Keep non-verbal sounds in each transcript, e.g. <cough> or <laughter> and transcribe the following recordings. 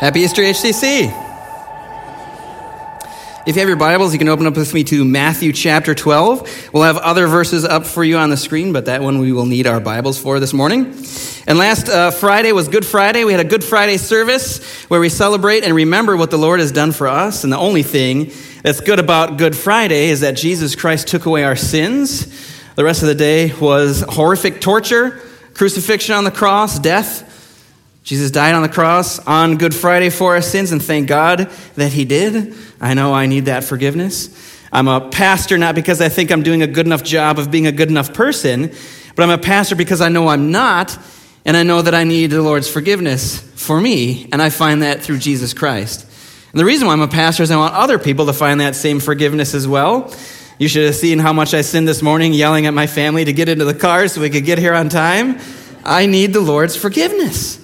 Happy Easter, HCC. If you have your Bibles, you can open up with me to Matthew chapter 12. We'll have other verses up for you on the screen, but that one we will need our Bibles for this morning. And last uh, Friday was Good Friday. We had a Good Friday service where we celebrate and remember what the Lord has done for us. And the only thing that's good about Good Friday is that Jesus Christ took away our sins. The rest of the day was horrific torture, crucifixion on the cross, death. Jesus died on the cross on Good Friday for our sins, and thank God that He did. I know I need that forgiveness. I'm a pastor not because I think I'm doing a good enough job of being a good enough person, but I'm a pastor because I know I'm not, and I know that I need the Lord's forgiveness for me, and I find that through Jesus Christ. And the reason why I'm a pastor is I want other people to find that same forgiveness as well. You should have seen how much I sinned this morning yelling at my family to get into the car so we could get here on time. I need the Lord's forgiveness.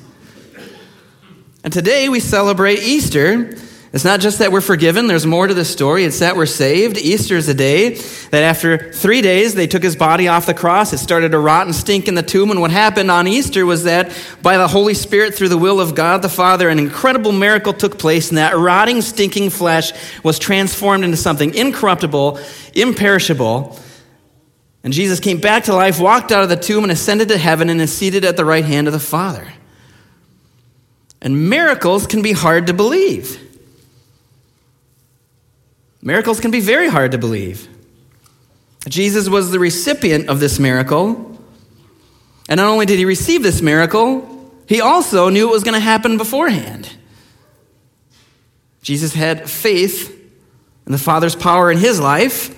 And today we celebrate Easter. It's not just that we're forgiven, there's more to the story. It's that we're saved. Easter is a day that after three days they took his body off the cross. It started to rot and stink in the tomb. And what happened on Easter was that by the Holy Spirit, through the will of God the Father, an incredible miracle took place, and that rotting, stinking flesh was transformed into something incorruptible, imperishable. And Jesus came back to life, walked out of the tomb, and ascended to heaven and is seated at the right hand of the Father. And miracles can be hard to believe. Miracles can be very hard to believe. Jesus was the recipient of this miracle. And not only did he receive this miracle, he also knew it was going to happen beforehand. Jesus had faith in the Father's power in his life.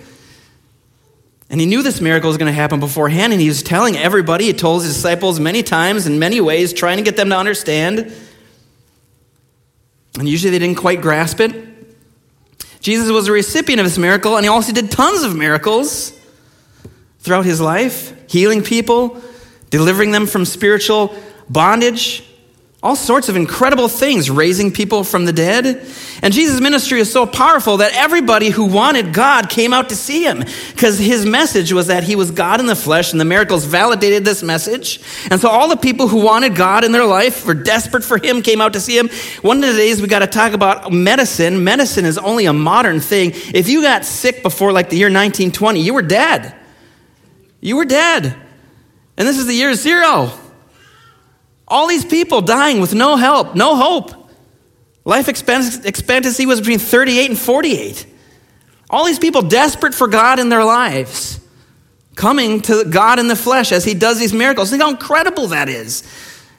And he knew this miracle was going to happen beforehand. And he was telling everybody, he told his disciples many times in many ways, trying to get them to understand and usually they didn't quite grasp it. Jesus was a recipient of this miracle, and he also did tons of miracles throughout his life, healing people, delivering them from spiritual bondage, all sorts of incredible things, raising people from the dead. And Jesus' ministry is so powerful that everybody who wanted God came out to see him because his message was that he was God in the flesh, and the miracles validated this message. And so all the people who wanted God in their life, were desperate for him, came out to see him. One of the days we got to talk about medicine. Medicine is only a modern thing. If you got sick before like the year 1920, you were dead. You were dead. And this is the year zero. All these people dying with no help, no hope. Life expectancy was between 38 and 48. All these people desperate for God in their lives, coming to God in the flesh as He does these miracles. Think how incredible that is.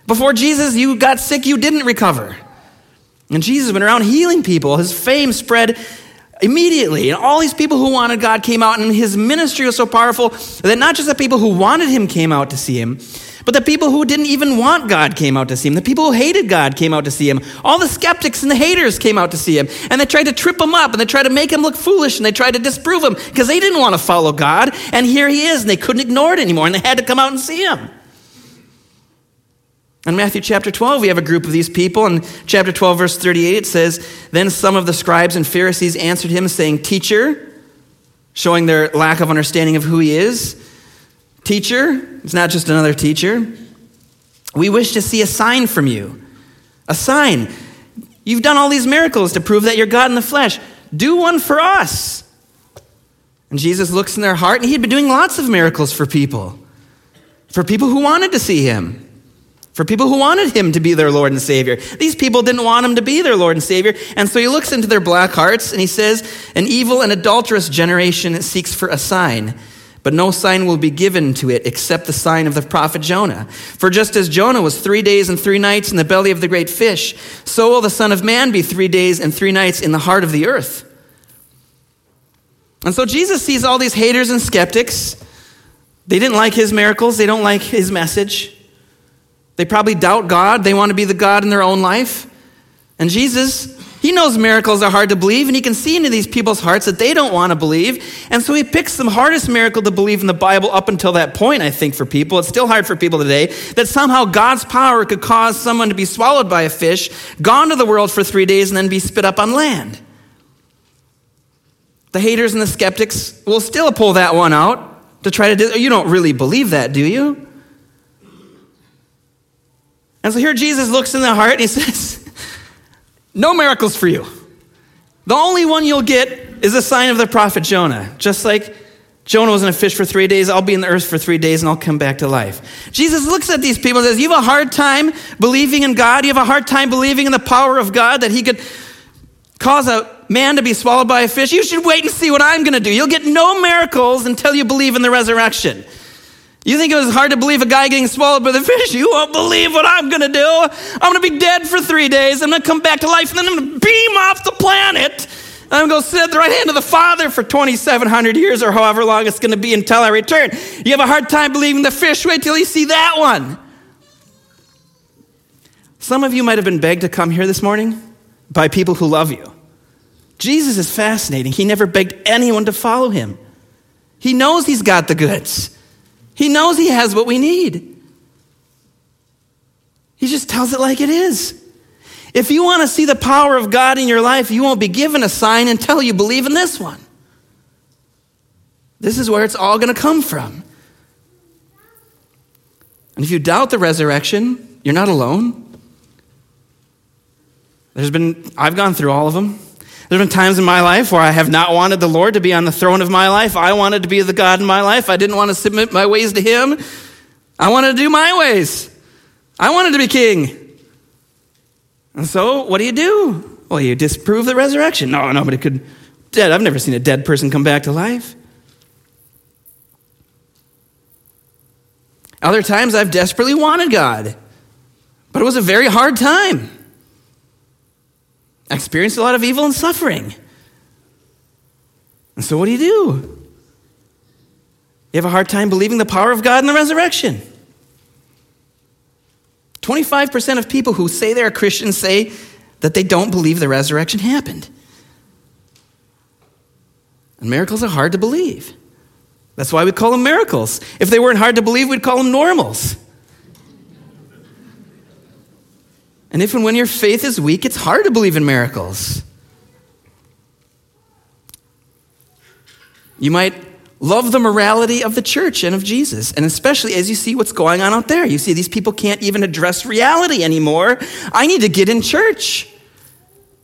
Before Jesus, you got sick, you didn't recover. And Jesus went around healing people. His fame spread immediately. And all these people who wanted God came out, and his ministry was so powerful that not just the people who wanted him came out to see him, but the people who didn't even want God came out to see him. The people who hated God came out to see him. All the skeptics and the haters came out to see him. And they tried to trip him up and they tried to make him look foolish and they tried to disprove him because they didn't want to follow God. And here he is and they couldn't ignore it anymore and they had to come out and see him. In Matthew chapter 12, we have a group of these people. In chapter 12, verse 38, it says, Then some of the scribes and Pharisees answered him, saying, Teacher, showing their lack of understanding of who he is. Teacher, it's not just another teacher. We wish to see a sign from you. A sign. You've done all these miracles to prove that you're God in the flesh. Do one for us. And Jesus looks in their heart, and he'd been doing lots of miracles for people, for people who wanted to see him for people who wanted him to be their Lord and Savior. These people didn't want him to be their Lord and Savior. And so he looks into their black hearts and he says, An evil and adulterous generation seeks for a sign. But no sign will be given to it except the sign of the prophet Jonah. For just as Jonah was three days and three nights in the belly of the great fish, so will the Son of Man be three days and three nights in the heart of the earth. And so Jesus sees all these haters and skeptics. They didn't like his miracles, they don't like his message. They probably doubt God. They want to be the God in their own life. And Jesus, he knows miracles are hard to believe, and he can see into these people's hearts that they don't want to believe. And so he picks the hardest miracle to believe in the Bible up until that point, I think, for people. It's still hard for people today that somehow God's power could cause someone to be swallowed by a fish, gone to the world for three days, and then be spit up on land. The haters and the skeptics will still pull that one out to try to. You don't really believe that, do you? And so here Jesus looks in the heart and he <laughs> says, No miracles for you. The only one you'll get is a sign of the prophet Jonah. Just like Jonah was in a fish for three days, I'll be in the earth for three days and I'll come back to life. Jesus looks at these people and says, You have a hard time believing in God. You have a hard time believing in the power of God that He could cause a man to be swallowed by a fish. You should wait and see what I'm going to do. You'll get no miracles until you believe in the resurrection. You think it was hard to believe a guy getting swallowed by the fish? You won't believe what I'm going to do. I'm going to be dead for three days. I'm going to come back to life, and then I'm going to beam off the planet. I'm going to sit at the right hand of the Father for 2,700 years or however long it's going to be until I return. You have a hard time believing the fish. Wait till you see that one. Some of you might have been begged to come here this morning by people who love you. Jesus is fascinating. He never begged anyone to follow him. He knows he's got the goods. He knows He has what we need. He just tells it like it is. If you want to see the power of God in your life, you won't be given a sign until you believe in this one. This is where it's all going to come from. And if you doubt the resurrection, you're not alone. There's been, I've gone through all of them. There's been times in my life where I have not wanted the Lord to be on the throne of my life. I wanted to be the God in my life. I didn't want to submit my ways to Him. I wanted to do my ways. I wanted to be king. And so, what do you do? Well, you disprove the resurrection. No, nobody could. Dead. I've never seen a dead person come back to life. Other times, I've desperately wanted God, but it was a very hard time. Experienced a lot of evil and suffering. And so, what do you do? You have a hard time believing the power of God and the resurrection. 25% of people who say they're Christians say that they don't believe the resurrection happened. And miracles are hard to believe. That's why we call them miracles. If they weren't hard to believe, we'd call them normals. And if and when your faith is weak, it's hard to believe in miracles. You might love the morality of the church and of Jesus, and especially as you see what's going on out there. You see, these people can't even address reality anymore. I need to get in church.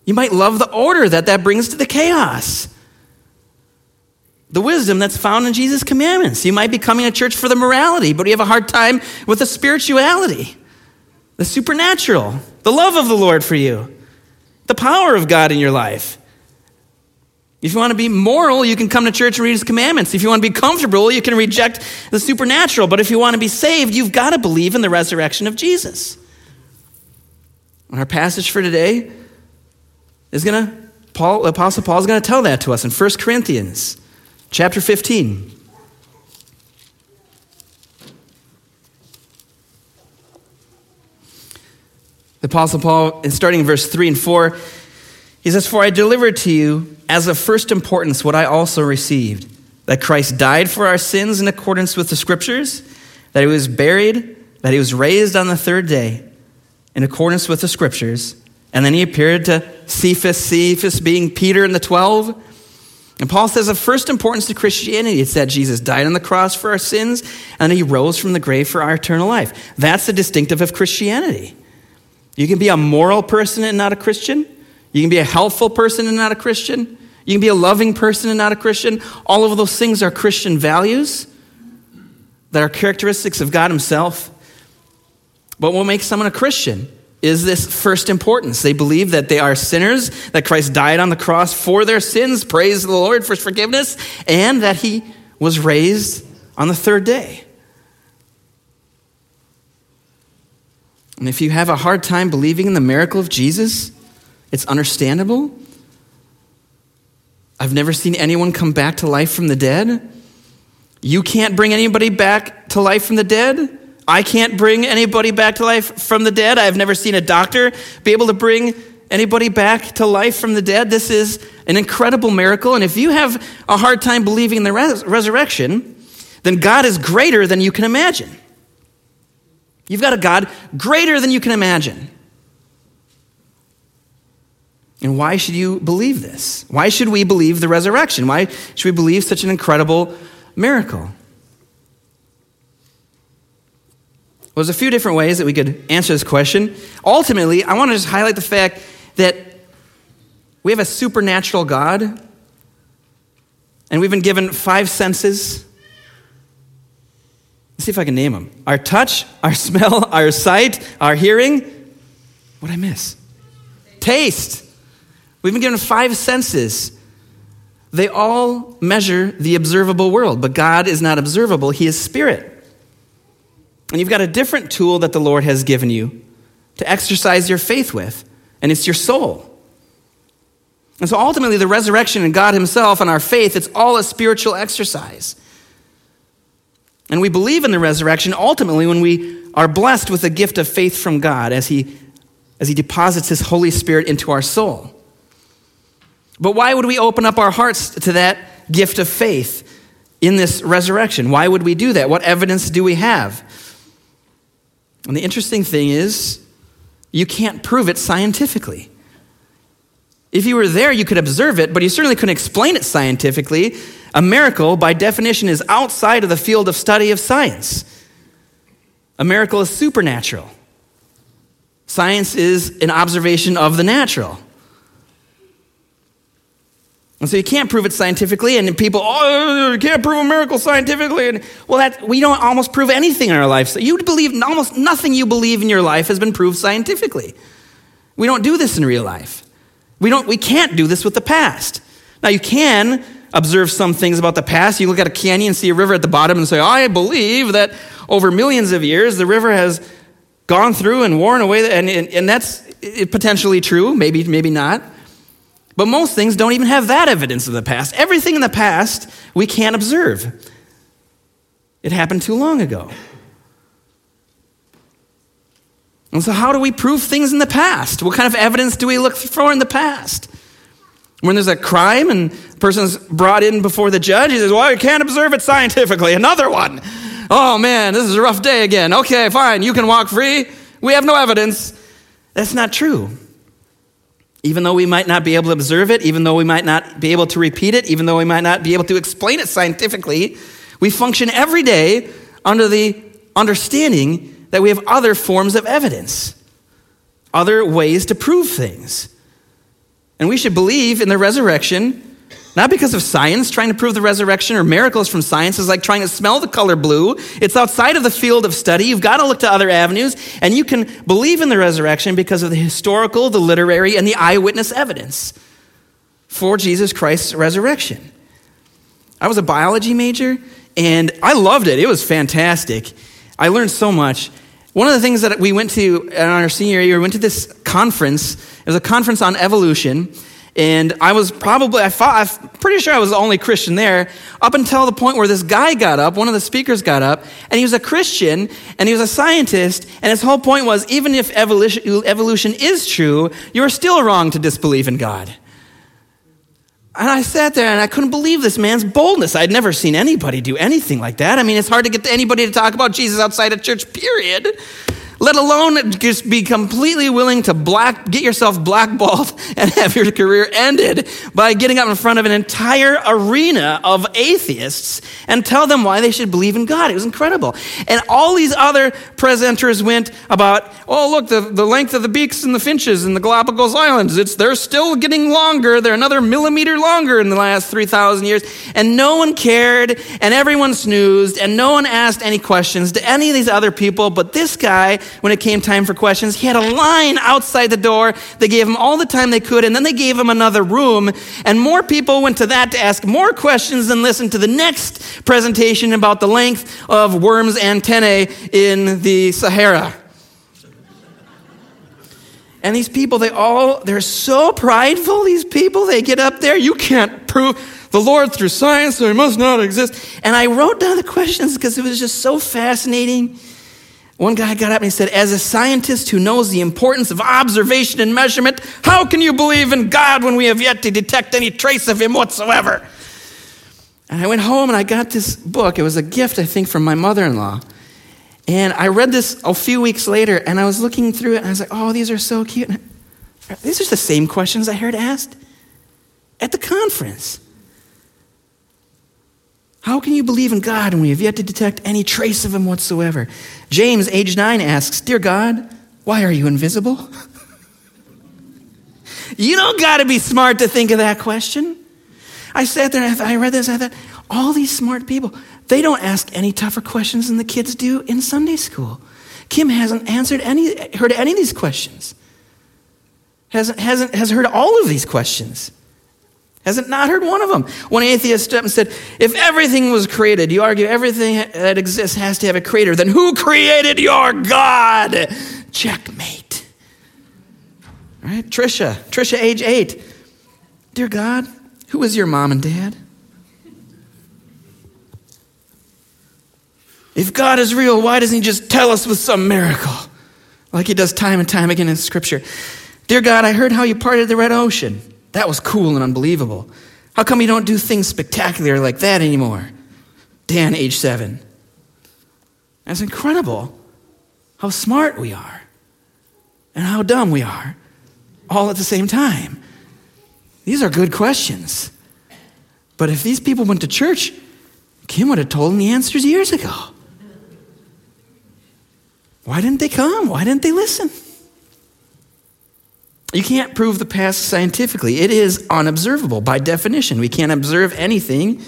You might love the order that that brings to the chaos. The wisdom that's found in Jesus' commandments. You might be coming to church for the morality, but you have a hard time with the spirituality, the supernatural the love of the Lord for you, the power of God in your life. If you want to be moral, you can come to church and read his commandments. If you want to be comfortable, you can reject the supernatural. But if you want to be saved, you've got to believe in the resurrection of Jesus. And our passage for today is going to, Paul, Apostle Paul is going to tell that to us in 1 Corinthians chapter 15. The Apostle Paul, in starting in verse 3 and 4, he says, For I delivered to you as of first importance what I also received that Christ died for our sins in accordance with the Scriptures, that he was buried, that he was raised on the third day in accordance with the Scriptures, and then he appeared to Cephas, Cephas being Peter and the twelve. And Paul says of first importance to Christianity, it's that Jesus died on the cross for our sins and he rose from the grave for our eternal life. That's the distinctive of Christianity. You can be a moral person and not a Christian. You can be a helpful person and not a Christian. You can be a loving person and not a Christian. All of those things are Christian values that are characteristics of God Himself. But what makes someone a Christian is this first importance. They believe that they are sinners, that Christ died on the cross for their sins, praise the Lord for forgiveness, and that He was raised on the third day. And if you have a hard time believing in the miracle of Jesus, it's understandable. I've never seen anyone come back to life from the dead. You can't bring anybody back to life from the dead. I can't bring anybody back to life from the dead. I've never seen a doctor be able to bring anybody back to life from the dead. This is an incredible miracle. And if you have a hard time believing in the res- resurrection, then God is greater than you can imagine. You've got a God greater than you can imagine. And why should you believe this? Why should we believe the resurrection? Why should we believe such an incredible miracle? Well, there's a few different ways that we could answer this question. Ultimately, I want to just highlight the fact that we have a supernatural God, and we've been given five senses. Let's see if I can name them our touch, our <laughs> smell, our sight, our hearing. What I miss? Taste. We've been given five senses. They all measure the observable world, but God is not observable, He is spirit. And you've got a different tool that the Lord has given you to exercise your faith with, and it's your soul. And so ultimately, the resurrection and God Himself and our faith, it's all a spiritual exercise. And we believe in the resurrection ultimately when we are blessed with a gift of faith from God as He, as he deposits His Holy Spirit into our soul. But why would we open up our hearts to that gift of faith in this resurrection? Why would we do that? What evidence do we have? And the interesting thing is, you can't prove it scientifically. If you were there, you could observe it, but you certainly couldn't explain it scientifically. A miracle, by definition, is outside of the field of study of science. A miracle is supernatural. Science is an observation of the natural. And so you can't prove it scientifically, and people, oh, you can't prove a miracle scientifically. And, well, that, we don't almost prove anything in our life. So you believe almost nothing you believe in your life has been proved scientifically. We don't do this in real life. We, don't, we can't do this with the past. Now, you can observe some things about the past. You look at a canyon, see a river at the bottom, and say, I believe that over millions of years, the river has gone through and worn away, and, and, and that's potentially true, maybe, maybe not. But most things don't even have that evidence of the past. Everything in the past we can't observe. It happened too long ago. And so, how do we prove things in the past? What kind of evidence do we look for in the past? When there's a crime and a person's brought in before the judge, he says, Well, you can't observe it scientifically. Another one. Oh man, this is a rough day again. Okay, fine, you can walk free. We have no evidence. That's not true. Even though we might not be able to observe it, even though we might not be able to repeat it, even though we might not be able to explain it scientifically, we function every day under the understanding that we have other forms of evidence, other ways to prove things. And we should believe in the resurrection not because of science, trying to prove the resurrection or miracles from science is like trying to smell the color blue. It's outside of the field of study. You've got to look to other avenues, and you can believe in the resurrection because of the historical, the literary, and the eyewitness evidence for Jesus Christ's resurrection. I was a biology major, and I loved it. It was fantastic. I learned so much. One of the things that we went to in our senior year, we went to this conference. It was a conference on evolution and I was probably, I thought, I'm pretty sure I was the only Christian there up until the point where this guy got up, one of the speakers got up, and he was a Christian and he was a scientist. And his whole point was even if evolution, evolution is true, you're still wrong to disbelieve in God. And I sat there and I couldn't believe this man's boldness. I'd never seen anybody do anything like that. I mean, it's hard to get anybody to talk about Jesus outside of church, period let alone just be completely willing to black, get yourself blackballed <laughs> and have your career ended by getting up in front of an entire arena of atheists and tell them why they should believe in God. It was incredible. And all these other presenters went about, oh, look, the, the length of the beaks and the finches in the Galapagos Islands, it's, they're still getting longer. They're another millimeter longer in the last 3,000 years. And no one cared, and everyone snoozed, and no one asked any questions to any of these other people, but this guy when it came time for questions. He had a line outside the door. They gave him all the time they could, and then they gave him another room. And more people went to that to ask more questions and listen to the next presentation about the length of worms' antennae in the Sahara. And these people, they all, they're so prideful, these people. They get up there, you can't prove the Lord through science, so he must not exist. And I wrote down the questions because it was just so fascinating. One guy got up and he said, As a scientist who knows the importance of observation and measurement, how can you believe in God when we have yet to detect any trace of Him whatsoever? And I went home and I got this book. It was a gift, I think, from my mother in law. And I read this a few weeks later and I was looking through it and I was like, Oh, these are so cute. These are the same questions I heard asked at the conference. How can you believe in God when we have yet to detect any trace of Him whatsoever? James, age 9, asks, Dear God, why are you invisible? <laughs> You don't got to be smart to think of that question. I sat there and I read this. I thought, all these smart people, they don't ask any tougher questions than the kids do in Sunday school. Kim hasn't answered any, heard any of these questions. Hasn't, hasn't, has heard all of these questions. Hasn't not heard one of them. One atheist up and said, if everything was created, you argue everything that exists has to have a creator, then who created your God? Checkmate. All right, Trisha, Trisha, age eight. Dear God, who is your mom and dad? If God is real, why doesn't He just tell us with some miracle? Like He does time and time again in Scripture. Dear God, I heard how you parted the Red Ocean. That was cool and unbelievable. How come you don't do things spectacular like that anymore? Dan, age seven. That's incredible how smart we are and how dumb we are all at the same time. These are good questions. But if these people went to church, Kim would have told them the answers years ago. Why didn't they come? Why didn't they listen? You can't prove the past scientifically. It is unobservable by definition. We can't observe anything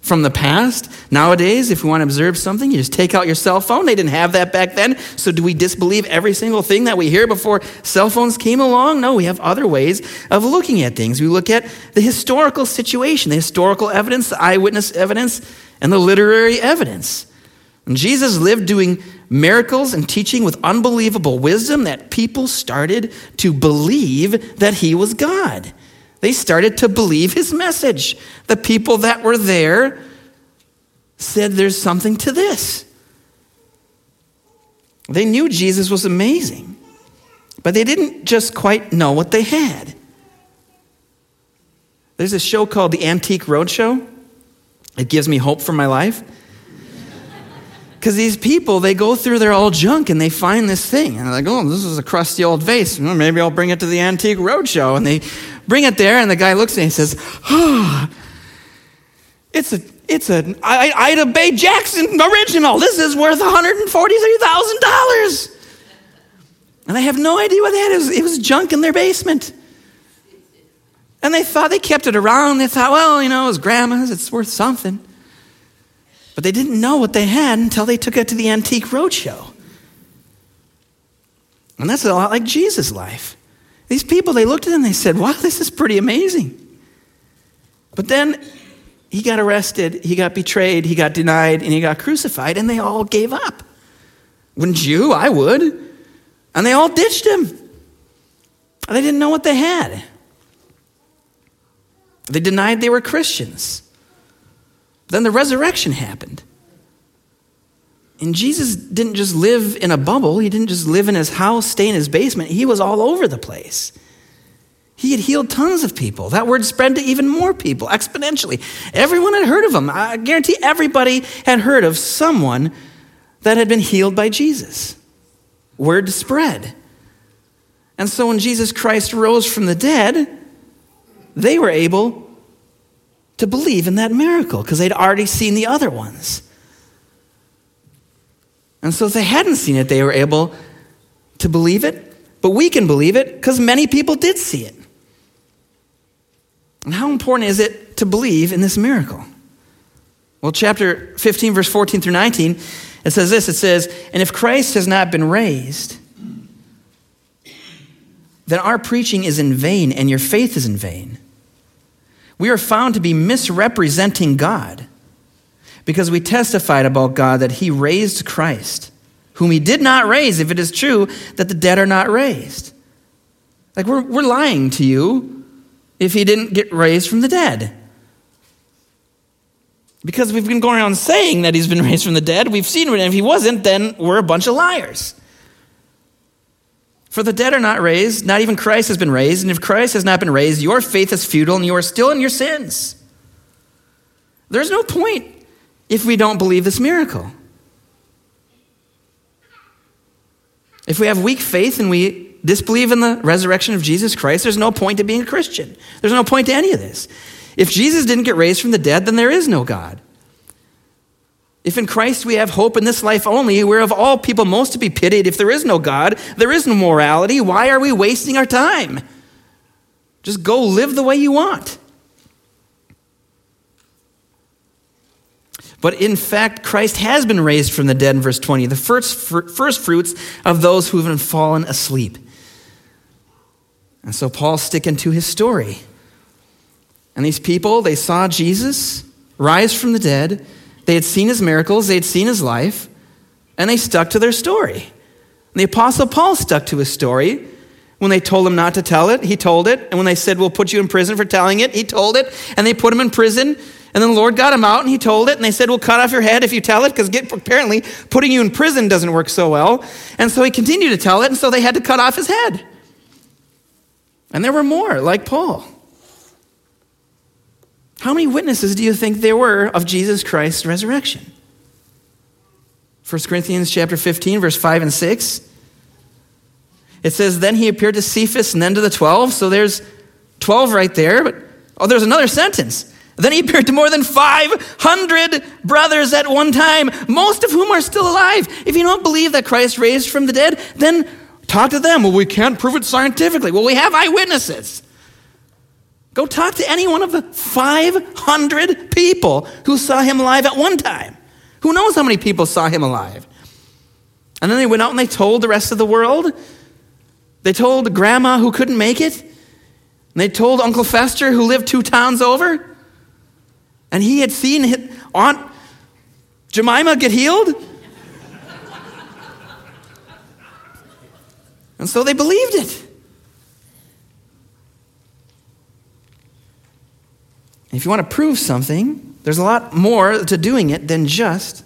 from the past. Nowadays, if we want to observe something, you just take out your cell phone. They didn't have that back then. So, do we disbelieve every single thing that we hear before cell phones came along? No, we have other ways of looking at things. We look at the historical situation, the historical evidence, the eyewitness evidence, and the literary evidence. And Jesus lived doing miracles and teaching with unbelievable wisdom that people started to believe that he was God. They started to believe his message. The people that were there said, There's something to this. They knew Jesus was amazing, but they didn't just quite know what they had. There's a show called The Antique Roadshow. It gives me hope for my life. Because these people, they go through their old junk and they find this thing. And they're like, oh, this is a crusty old vase. Well, maybe I'll bring it to the Antique Roadshow. And they bring it there, and the guy looks at it and says, oh, it's a it's an Ida Bay Jackson original. This is worth $143,000. And they have no idea what that is. It was junk in their basement. And they thought they kept it around. They thought, well, you know, it was grandma's, it's worth something. But they didn't know what they had until they took it to the Antique Roadshow. And that's a lot like Jesus' life. These people, they looked at him and they said, wow, this is pretty amazing. But then he got arrested, he got betrayed, he got denied, and he got crucified, and they all gave up. Wouldn't you? I would. And they all ditched him. They didn't know what they had. They denied they were Christians. Then the resurrection happened. And Jesus didn't just live in a bubble, he didn't just live in his house, stay in his basement. He was all over the place. He had healed tons of people. That word spread to even more people exponentially. Everyone had heard of him. I guarantee everybody had heard of someone that had been healed by Jesus. Word spread. And so when Jesus Christ rose from the dead, they were able to believe in that miracle because they'd already seen the other ones. And so if they hadn't seen it, they were able to believe it. But we can believe it because many people did see it. And how important is it to believe in this miracle? Well, chapter 15, verse 14 through 19, it says this it says, And if Christ has not been raised, then our preaching is in vain and your faith is in vain we are found to be misrepresenting God because we testified about God that He raised Christ, whom He did not raise, if it is true that the dead are not raised. Like, we're, we're lying to you if He didn't get raised from the dead. Because we've been going around saying that He's been raised from the dead, we've seen him, and if He wasn't, then we're a bunch of liars. For the dead are not raised, not even Christ has been raised. And if Christ has not been raised, your faith is futile and you are still in your sins. There's no point if we don't believe this miracle. If we have weak faith and we disbelieve in the resurrection of Jesus Christ, there's no point to being a Christian. There's no point to any of this. If Jesus didn't get raised from the dead, then there is no God. If in Christ we have hope in this life only, we're of all people most to be pitied. If there is no God, there is no morality. Why are we wasting our time? Just go live the way you want. But in fact, Christ has been raised from the dead in verse 20, the first, first fruits of those who have been fallen asleep. And so Paul's sticking to his story. And these people, they saw Jesus rise from the dead, they had seen his miracles, they had seen his life, and they stuck to their story. And the Apostle Paul stuck to his story. When they told him not to tell it, he told it. And when they said, We'll put you in prison for telling it, he told it. And they put him in prison. And then the Lord got him out and he told it. And they said, We'll cut off your head if you tell it, because apparently putting you in prison doesn't work so well. And so he continued to tell it. And so they had to cut off his head. And there were more, like Paul. How many witnesses do you think there were of Jesus Christ's resurrection? 1 Corinthians chapter 15, verse 5 and 6. It says, Then he appeared to Cephas and then to the 12. So there's 12 right there. But oh, there's another sentence. Then he appeared to more than 500 brothers at one time, most of whom are still alive. If you don't believe that Christ raised from the dead, then talk to them. Well, we can't prove it scientifically. Well, we have eyewitnesses. Go talk to any one of the 500 people who saw him alive at one time. Who knows how many people saw him alive? And then they went out and they told the rest of the world. They told grandma who couldn't make it. And they told Uncle Fester who lived two towns over. And he had seen Aunt Jemima get healed. and so they believed it. If you want to prove something, there's a lot more to doing it than just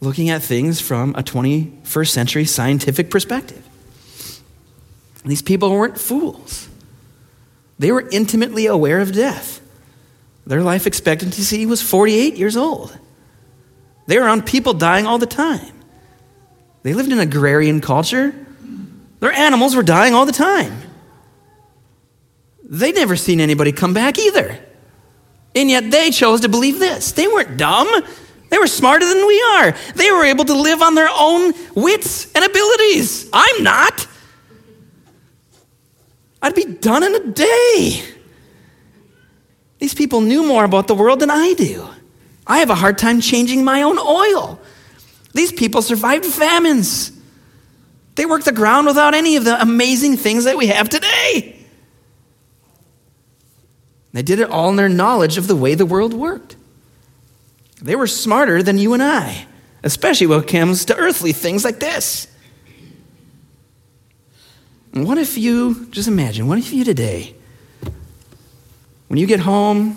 looking at things from a 21st century scientific perspective. These people weren't fools. They were intimately aware of death. Their life expectancy was 48 years old. They were around people dying all the time. They lived in agrarian culture. Their animals were dying all the time. They'd never seen anybody come back either. And yet they chose to believe this. They weren't dumb. They were smarter than we are. They were able to live on their own wits and abilities. I'm not. I'd be done in a day. These people knew more about the world than I do. I have a hard time changing my own oil. These people survived famines. They worked the ground without any of the amazing things that we have today. They did it all in their knowledge of the way the world worked. They were smarter than you and I, especially when it comes to earthly things like this. And what if you, just imagine, what if you today, when you get home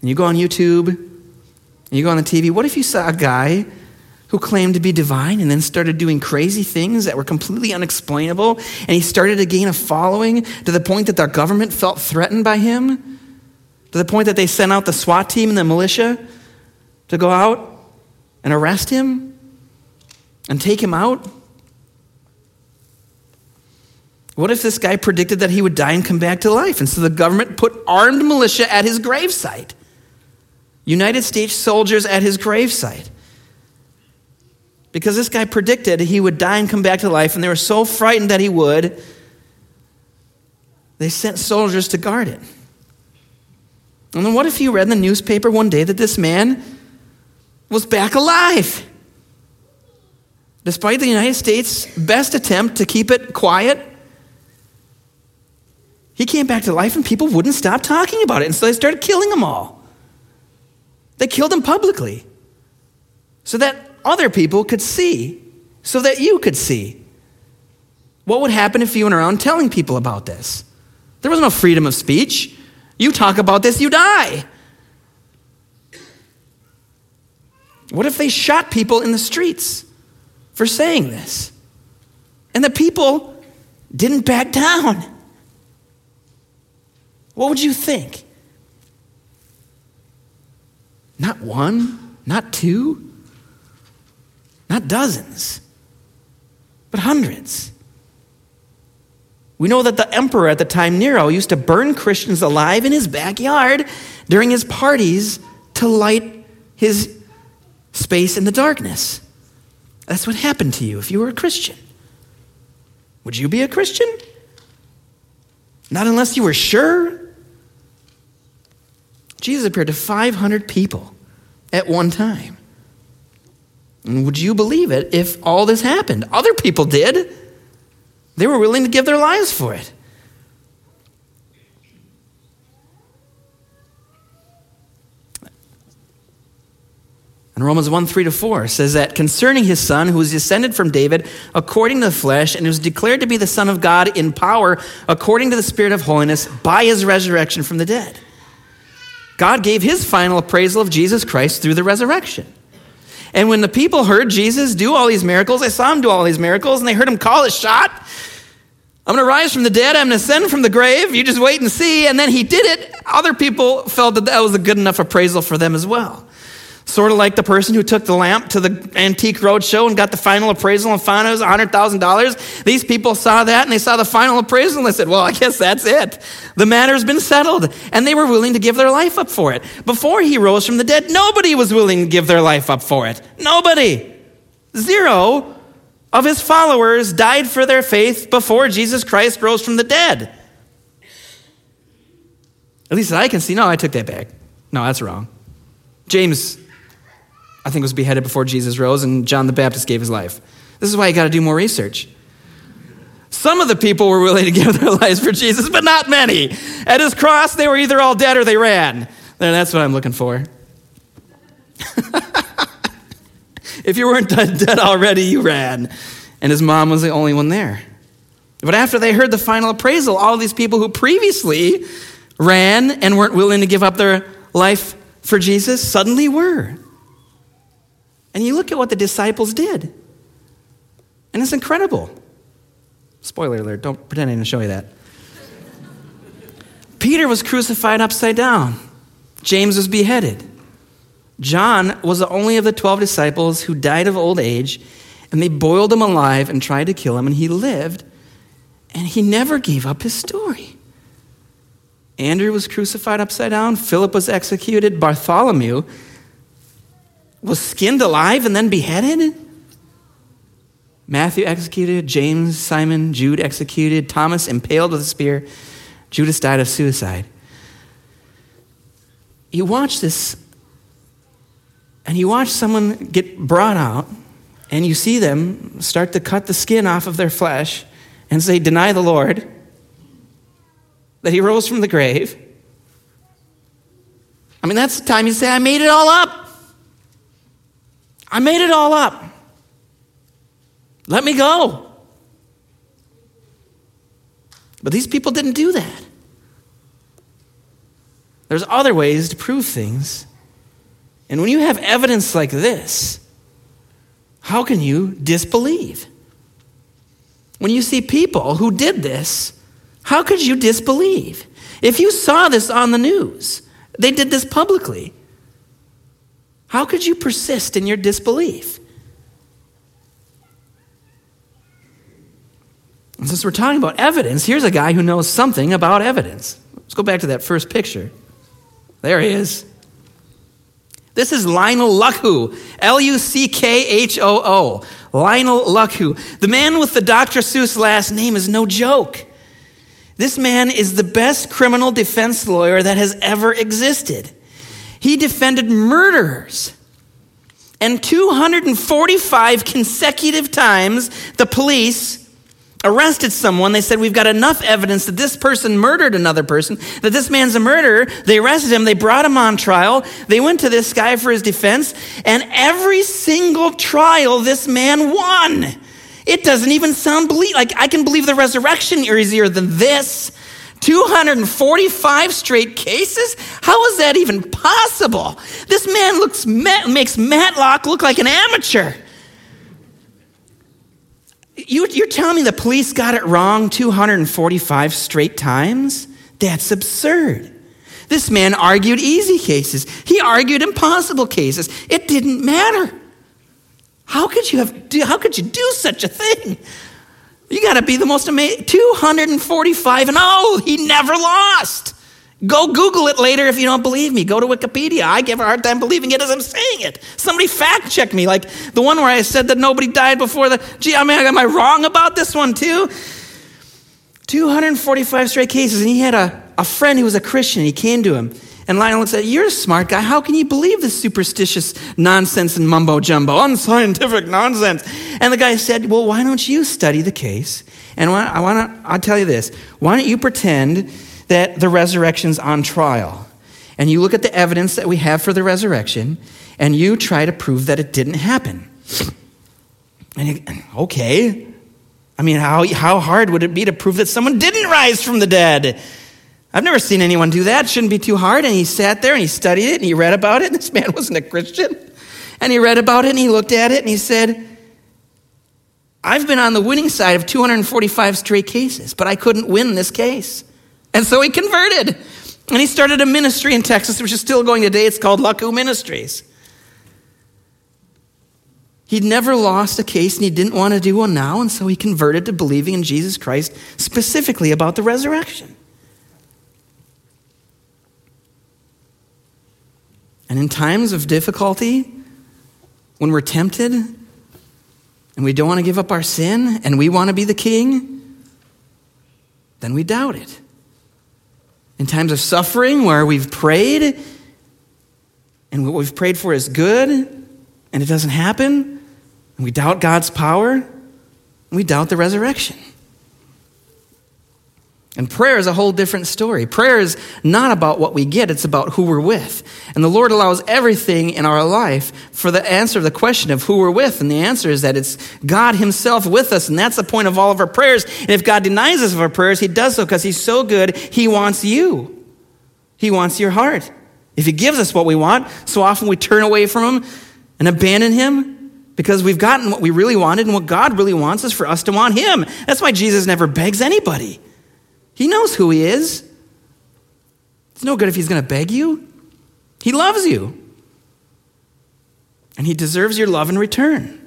and you go on YouTube and you go on the TV, what if you saw a guy who claimed to be divine and then started doing crazy things that were completely unexplainable and he started to gain a following to the point that their government felt threatened by him? To the point that they sent out the SWAT team and the militia to go out and arrest him and take him out? What if this guy predicted that he would die and come back to life? And so the government put armed militia at his gravesite, United States soldiers at his gravesite. Because this guy predicted he would die and come back to life, and they were so frightened that he would, they sent soldiers to guard it. And then what if you read in the newspaper one day that this man was back alive? Despite the United States' best attempt to keep it quiet, he came back to life and people wouldn't stop talking about it. And so they started killing them all. They killed him publicly so that other people could see, so that you could see. What would happen if you went around telling people about this? There was no freedom of speech. You talk about this, you die. What if they shot people in the streets for saying this? And the people didn't back down. What would you think? Not one, not two, not dozens, but hundreds. We know that the emperor at the time, Nero, used to burn Christians alive in his backyard during his parties to light his space in the darkness. That's what happened to you if you were a Christian. Would you be a Christian? Not unless you were sure. Jesus appeared to 500 people at one time. And would you believe it if all this happened? Other people did. They were willing to give their lives for it. And Romans 1 3 to 4 says that concerning his son, who was descended from David according to the flesh, and was declared to be the Son of God in power according to the Spirit of holiness by his resurrection from the dead. God gave his final appraisal of Jesus Christ through the resurrection. And when the people heard Jesus do all these miracles, they saw him do all these miracles, and they heard him call his shot. I'm going to rise from the dead. I'm going to ascend from the grave. You just wait and see. And then he did it. Other people felt that that was a good enough appraisal for them as well. Sort of like the person who took the lamp to the antique roadshow and got the final appraisal and found it was $100,000. These people saw that and they saw the final appraisal and they said, Well, I guess that's it. The matter's been settled. And they were willing to give their life up for it. Before he rose from the dead, nobody was willing to give their life up for it. Nobody. Zero of his followers died for their faith before Jesus Christ rose from the dead. At least I can see. No, I took that back. No, that's wrong. James I think was beheaded before Jesus rose, and John the Baptist gave his life. This is why you got to do more research. Some of the people were willing to <laughs> give their lives for Jesus, but not many. At his cross, they were either all dead or they ran. And That's what I'm looking for. <laughs> if you weren't <laughs> dead already, you ran. And his mom was the only one there. But after they heard the final appraisal, all these people who previously ran and weren't willing to give up their life for Jesus suddenly were. And you look at what the disciples did, and it's incredible. Spoiler alert, don't pretend I didn't show you that. <laughs> Peter was crucified upside down, James was beheaded. John was the only of the 12 disciples who died of old age, and they boiled him alive and tried to kill him, and he lived, and he never gave up his story. Andrew was crucified upside down, Philip was executed, Bartholomew was skinned alive and then beheaded? Matthew executed, James, Simon, Jude executed, Thomas impaled with a spear, Judas died of suicide. You watch this, and you watch someone get brought out, and you see them start to cut the skin off of their flesh and say, Deny the Lord, that he rose from the grave. I mean, that's the time you say, I made it all up. I made it all up. Let me go. But these people didn't do that. There's other ways to prove things. And when you have evidence like this, how can you disbelieve? When you see people who did this, how could you disbelieve? If you saw this on the news, they did this publicly. How could you persist in your disbelief? And since we're talking about evidence, here's a guy who knows something about evidence. Let's go back to that first picture. There he is. This is Lionel Luckhoo, L U C K H O O. Lionel Luckhoo. The man with the Dr. Seuss last name is no joke. This man is the best criminal defense lawyer that has ever existed. He defended murderers. And 245 consecutive times, the police arrested someone. They said, We've got enough evidence that this person murdered another person, that this man's a murderer. They arrested him. They brought him on trial. They went to this guy for his defense. And every single trial, this man won. It doesn't even sound ble- like I can believe the resurrection easier than this. 245 straight cases? How is that even possible? This man looks makes Matlock look like an amateur. You, you're telling me the police got it wrong 245 straight times? That's absurd. This man argued easy cases. He argued impossible cases. It didn't matter. How could you have how could you do such a thing? You got to be the most amazing. 245 and oh, he never lost. Go Google it later if you don't believe me. Go to Wikipedia. I give a hard time believing it as I'm saying it. Somebody fact check me, like the one where I said that nobody died before the. Gee, I mean, am I wrong about this one too? 245 straight cases. And he had a, a friend who was a Christian. He came to him. And Lionel said, You're a smart guy. How can you believe this superstitious nonsense and mumbo jumbo, unscientific nonsense? And the guy said, Well, why don't you study the case? And I want to, I'll tell you this. Why don't you pretend that the resurrection's on trial? And you look at the evidence that we have for the resurrection, and you try to prove that it didn't happen. And he, okay. I mean, how, how hard would it be to prove that someone didn't rise from the dead? I've never seen anyone do that. It shouldn't be too hard. And he sat there and he studied it and he read about it. This man <laughs> wasn't a Christian. And he read about it and he looked at it and he said, I've been on the winning side of 245 straight cases, but I couldn't win this case. And so he converted. And he started a ministry in Texas, which is still going today. It's called Luckhoo Ministries. He'd never lost a case and he didn't want to do one now, and so he converted to believing in Jesus Christ, specifically about the resurrection. And in times of difficulty, when we're tempted and we don't want to give up our sin and we want to be the king, then we doubt it. In times of suffering where we've prayed and what we've prayed for is good and it doesn't happen, and we doubt God's power, and we doubt the resurrection. And prayer is a whole different story. Prayer is not about what we get, it's about who we're with. And the Lord allows everything in our life for the answer to the question of who we're with. And the answer is that it's God Himself with us. And that's the point of all of our prayers. And if God denies us of our prayers, He does so because He's so good, He wants you. He wants your heart. If He gives us what we want, so often we turn away from Him and abandon Him because we've gotten what we really wanted. And what God really wants is for us to want Him. That's why Jesus never begs anybody. He knows who he is. It's no good if he's going to beg you. He loves you. And he deserves your love in return.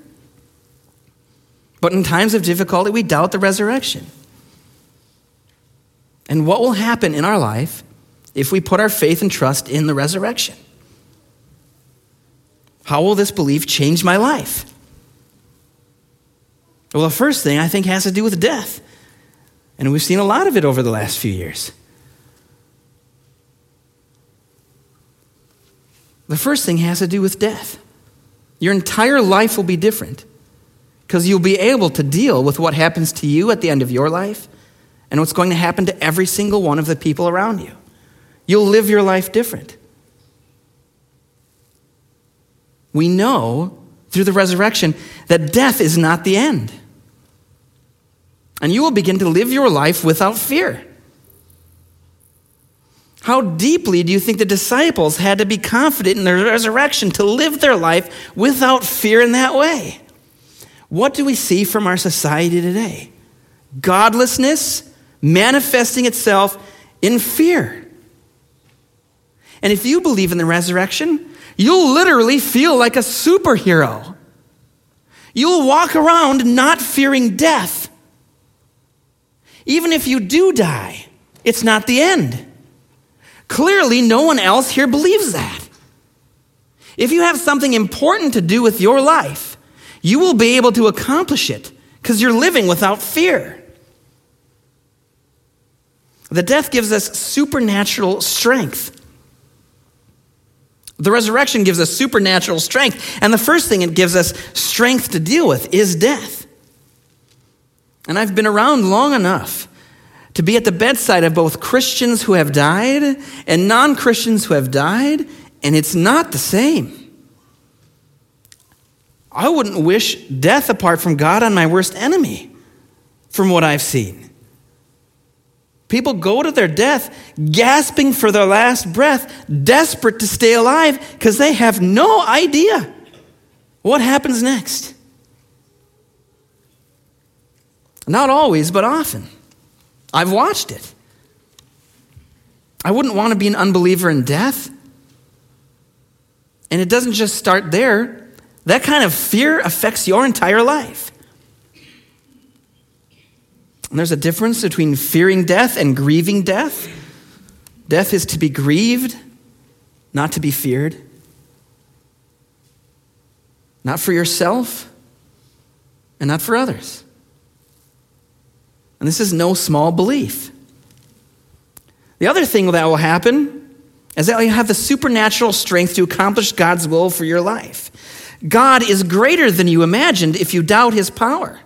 But in times of difficulty, we doubt the resurrection. And what will happen in our life if we put our faith and trust in the resurrection? How will this belief change my life? Well, the first thing I think has to do with death. And we've seen a lot of it over the last few years. The first thing has to do with death. Your entire life will be different because you'll be able to deal with what happens to you at the end of your life and what's going to happen to every single one of the people around you. You'll live your life different. We know through the resurrection that death is not the end and you will begin to live your life without fear. How deeply do you think the disciples had to be confident in their resurrection to live their life without fear in that way? What do we see from our society today? Godlessness manifesting itself in fear. And if you believe in the resurrection, you'll literally feel like a superhero. You'll walk around not fearing death even if you do die, it's not the end. Clearly, no one else here believes that. If you have something important to do with your life, you will be able to accomplish it because you're living without fear. The death gives us supernatural strength. The resurrection gives us supernatural strength. And the first thing it gives us strength to deal with is death. And I've been around long enough to be at the bedside of both Christians who have died and non Christians who have died, and it's not the same. I wouldn't wish death apart from God on my worst enemy, from what I've seen. People go to their death gasping for their last breath, desperate to stay alive because they have no idea what happens next. Not always, but often. I've watched it. I wouldn't want to be an unbeliever in death. And it doesn't just start there, that kind of fear affects your entire life. And there's a difference between fearing death and grieving death. Death is to be grieved, not to be feared. Not for yourself, and not for others. And this is no small belief. The other thing that will happen is that you have the supernatural strength to accomplish God's will for your life. God is greater than you imagined if you doubt his power.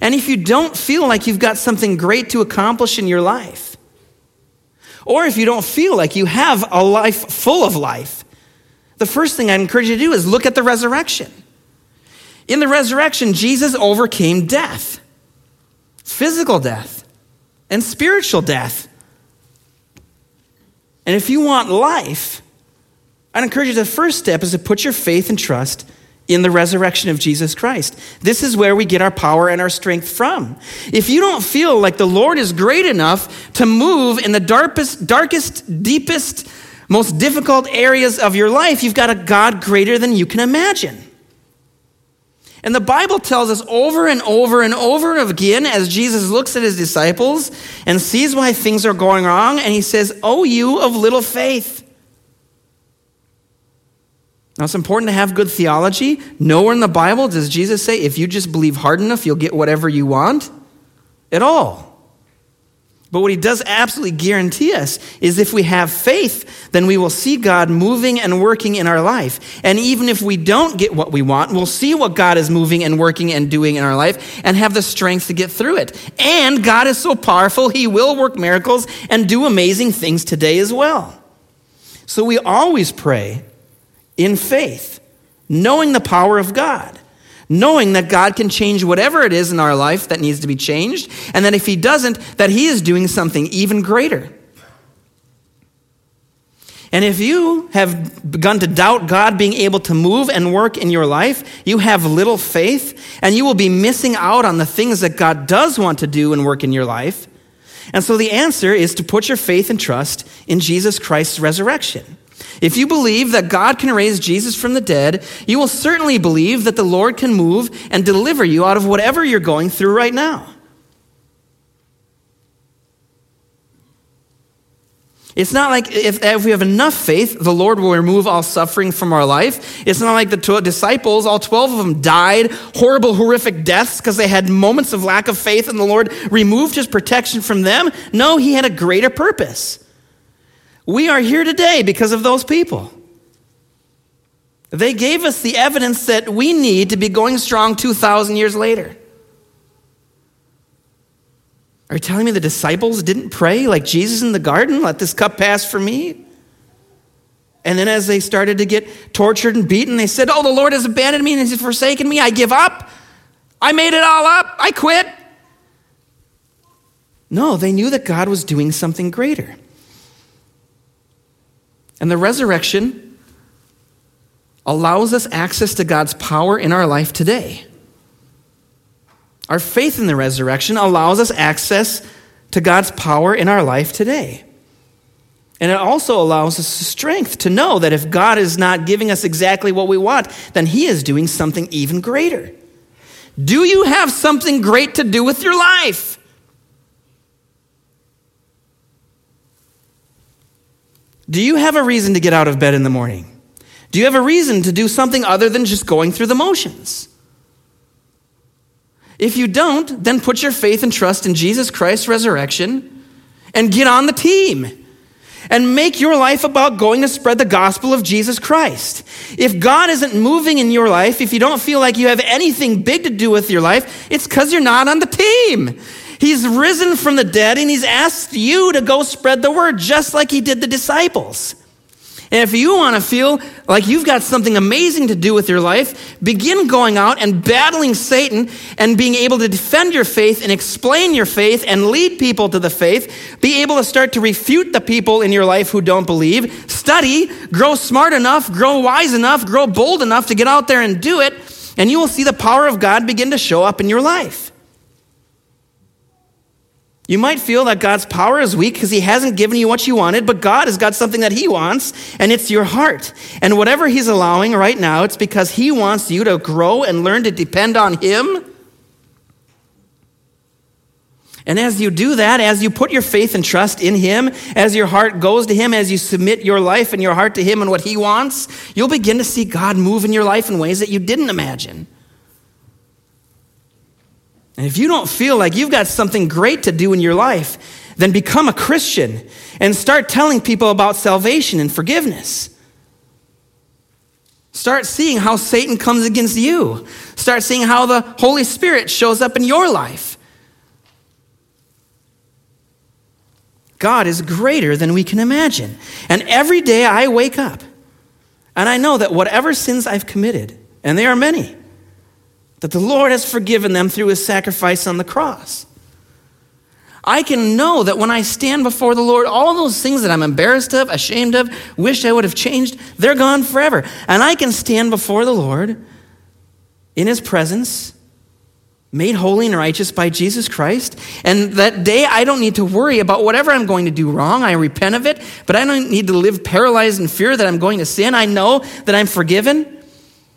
And if you don't feel like you've got something great to accomplish in your life, or if you don't feel like you have a life full of life, the first thing I'd encourage you to do is look at the resurrection. In the resurrection, Jesus overcame death, physical death, and spiritual death. And if you want life, I'd encourage you the first step is to put your faith and trust in the resurrection of Jesus Christ. This is where we get our power and our strength from. If you don't feel like the Lord is great enough to move in the darkest, darkest, deepest, most difficult areas of your life, you've got a God greater than you can imagine. And the Bible tells us over and over and over again as Jesus looks at his disciples and sees why things are going wrong, and he says, Oh, you of little faith. Now, it's important to have good theology. Nowhere in the Bible does Jesus say, if you just believe hard enough, you'll get whatever you want at all. But what he does absolutely guarantee us is if we have faith, then we will see God moving and working in our life. And even if we don't get what we want, we'll see what God is moving and working and doing in our life and have the strength to get through it. And God is so powerful, he will work miracles and do amazing things today as well. So we always pray in faith, knowing the power of God knowing that God can change whatever it is in our life that needs to be changed, and that if He doesn't, that He is doing something even greater. And if you have begun to doubt God being able to move and work in your life, you have little faith, and you will be missing out on the things that God does want to do and work in your life. And so the answer is to put your faith and trust in Jesus Christ's resurrection. If you believe that God can raise Jesus from the dead, you will certainly believe that the Lord can move and deliver you out of whatever you're going through right now. It's not like if, if, we have enough faith, the Lord will remove all suffering from our life. It's not like the 12 disciples, all 12 of them died horrible, horrific deaths because they had moments of lack of faith and the Lord removed his protection from them. No, he had a greater purpose. We are here today because of those people. They gave us the evidence that we need to be going strong 2,000 years later. Are you telling me the disciples didn't pray like Jesus in the garden? Let this cup pass from me? And then as they started to get tortured and beaten, they said, Oh, the Lord has abandoned me and has forsaken me. I give up. I made it all up. I quit. No, they knew that God was doing something greater. And the resurrection allows us access to God's power in our life today. Our faith in the resurrection allows us access to God's power in our life today. And it also allows us strength to know that if God is not giving us exactly what we want, then He is doing something even greater. Do you have something great to do with your life? Do you have a reason to get out of bed in the morning? Do you have a reason to do something other than just going through the motions? If you don't, then put your faith and trust in Jesus Christ's resurrection and get on the team. And make your life about going to spread the gospel of Jesus Christ. If God isn't moving in your life, if you don't feel like you have anything big to do with your life, it's because you're not on the team. He's risen from the dead and he's asked you to go spread the word just like he did the disciples. And if you want to feel like you've got something amazing to do with your life, begin going out and battling Satan and being able to defend your faith and explain your faith and lead people to the faith. Be able to start to refute the people in your life who don't believe. Study, grow smart enough, grow wise enough, grow bold enough to get out there and do it. And you will see the power of God begin to show up in your life. You might feel that God's power is weak because He hasn't given you what you wanted, but God has got something that He wants, and it's your heart. And whatever He's allowing right now, it's because He wants you to grow and learn to depend on Him. And as you do that, as you put your faith and trust in Him, as your heart goes to Him, as you submit your life and your heart to Him and what He wants, you'll begin to see God move in your life in ways that you didn't imagine. And if you don't feel like you've got something great to do in your life, then become a Christian and start telling people about salvation and forgiveness. Start seeing how Satan comes against you. Start seeing how the Holy Spirit shows up in your life. God is greater than we can imagine. And every day I wake up and I know that whatever sins I've committed, and they are many, that the Lord has forgiven them through his sacrifice on the cross. I can know that when I stand before the Lord, all those things that I'm embarrassed of, ashamed of, wish I would have changed, they're gone forever. And I can stand before the Lord in his presence, made holy and righteous by Jesus Christ. And that day, I don't need to worry about whatever I'm going to do wrong. I repent of it, but I don't need to live paralyzed in fear that I'm going to sin. I know that I'm forgiven.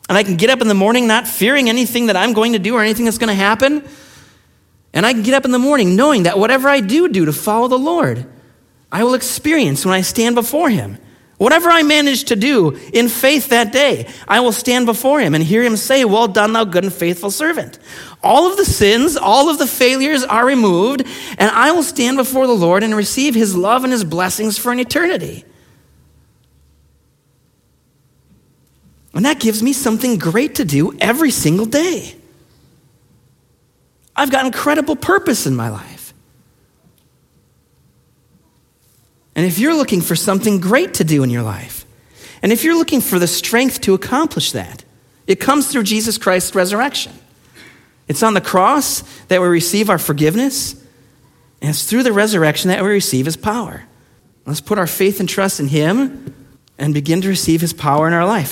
And I can get up in the morning not fearing anything that I'm going to do or anything that's going to happen. And I can get up in the morning knowing that whatever I do do to follow the Lord, I will experience when I stand before Him. Whatever I manage to do in faith that day, I will stand before Him and hear Him say, Well done, thou good and faithful servant. All of the sins, all of the failures are removed, and I will stand before the Lord and receive His love and His blessings for an eternity. And that gives me something great to do every single day. I've got incredible purpose in my life. And if you're looking for something great to do in your life, and if you're looking for the strength to accomplish that, it comes through Jesus Christ's resurrection. It's on the cross that we receive our forgiveness, and it's through the resurrection that we receive his power. Let's put our faith and trust in him and begin to receive his power in our life.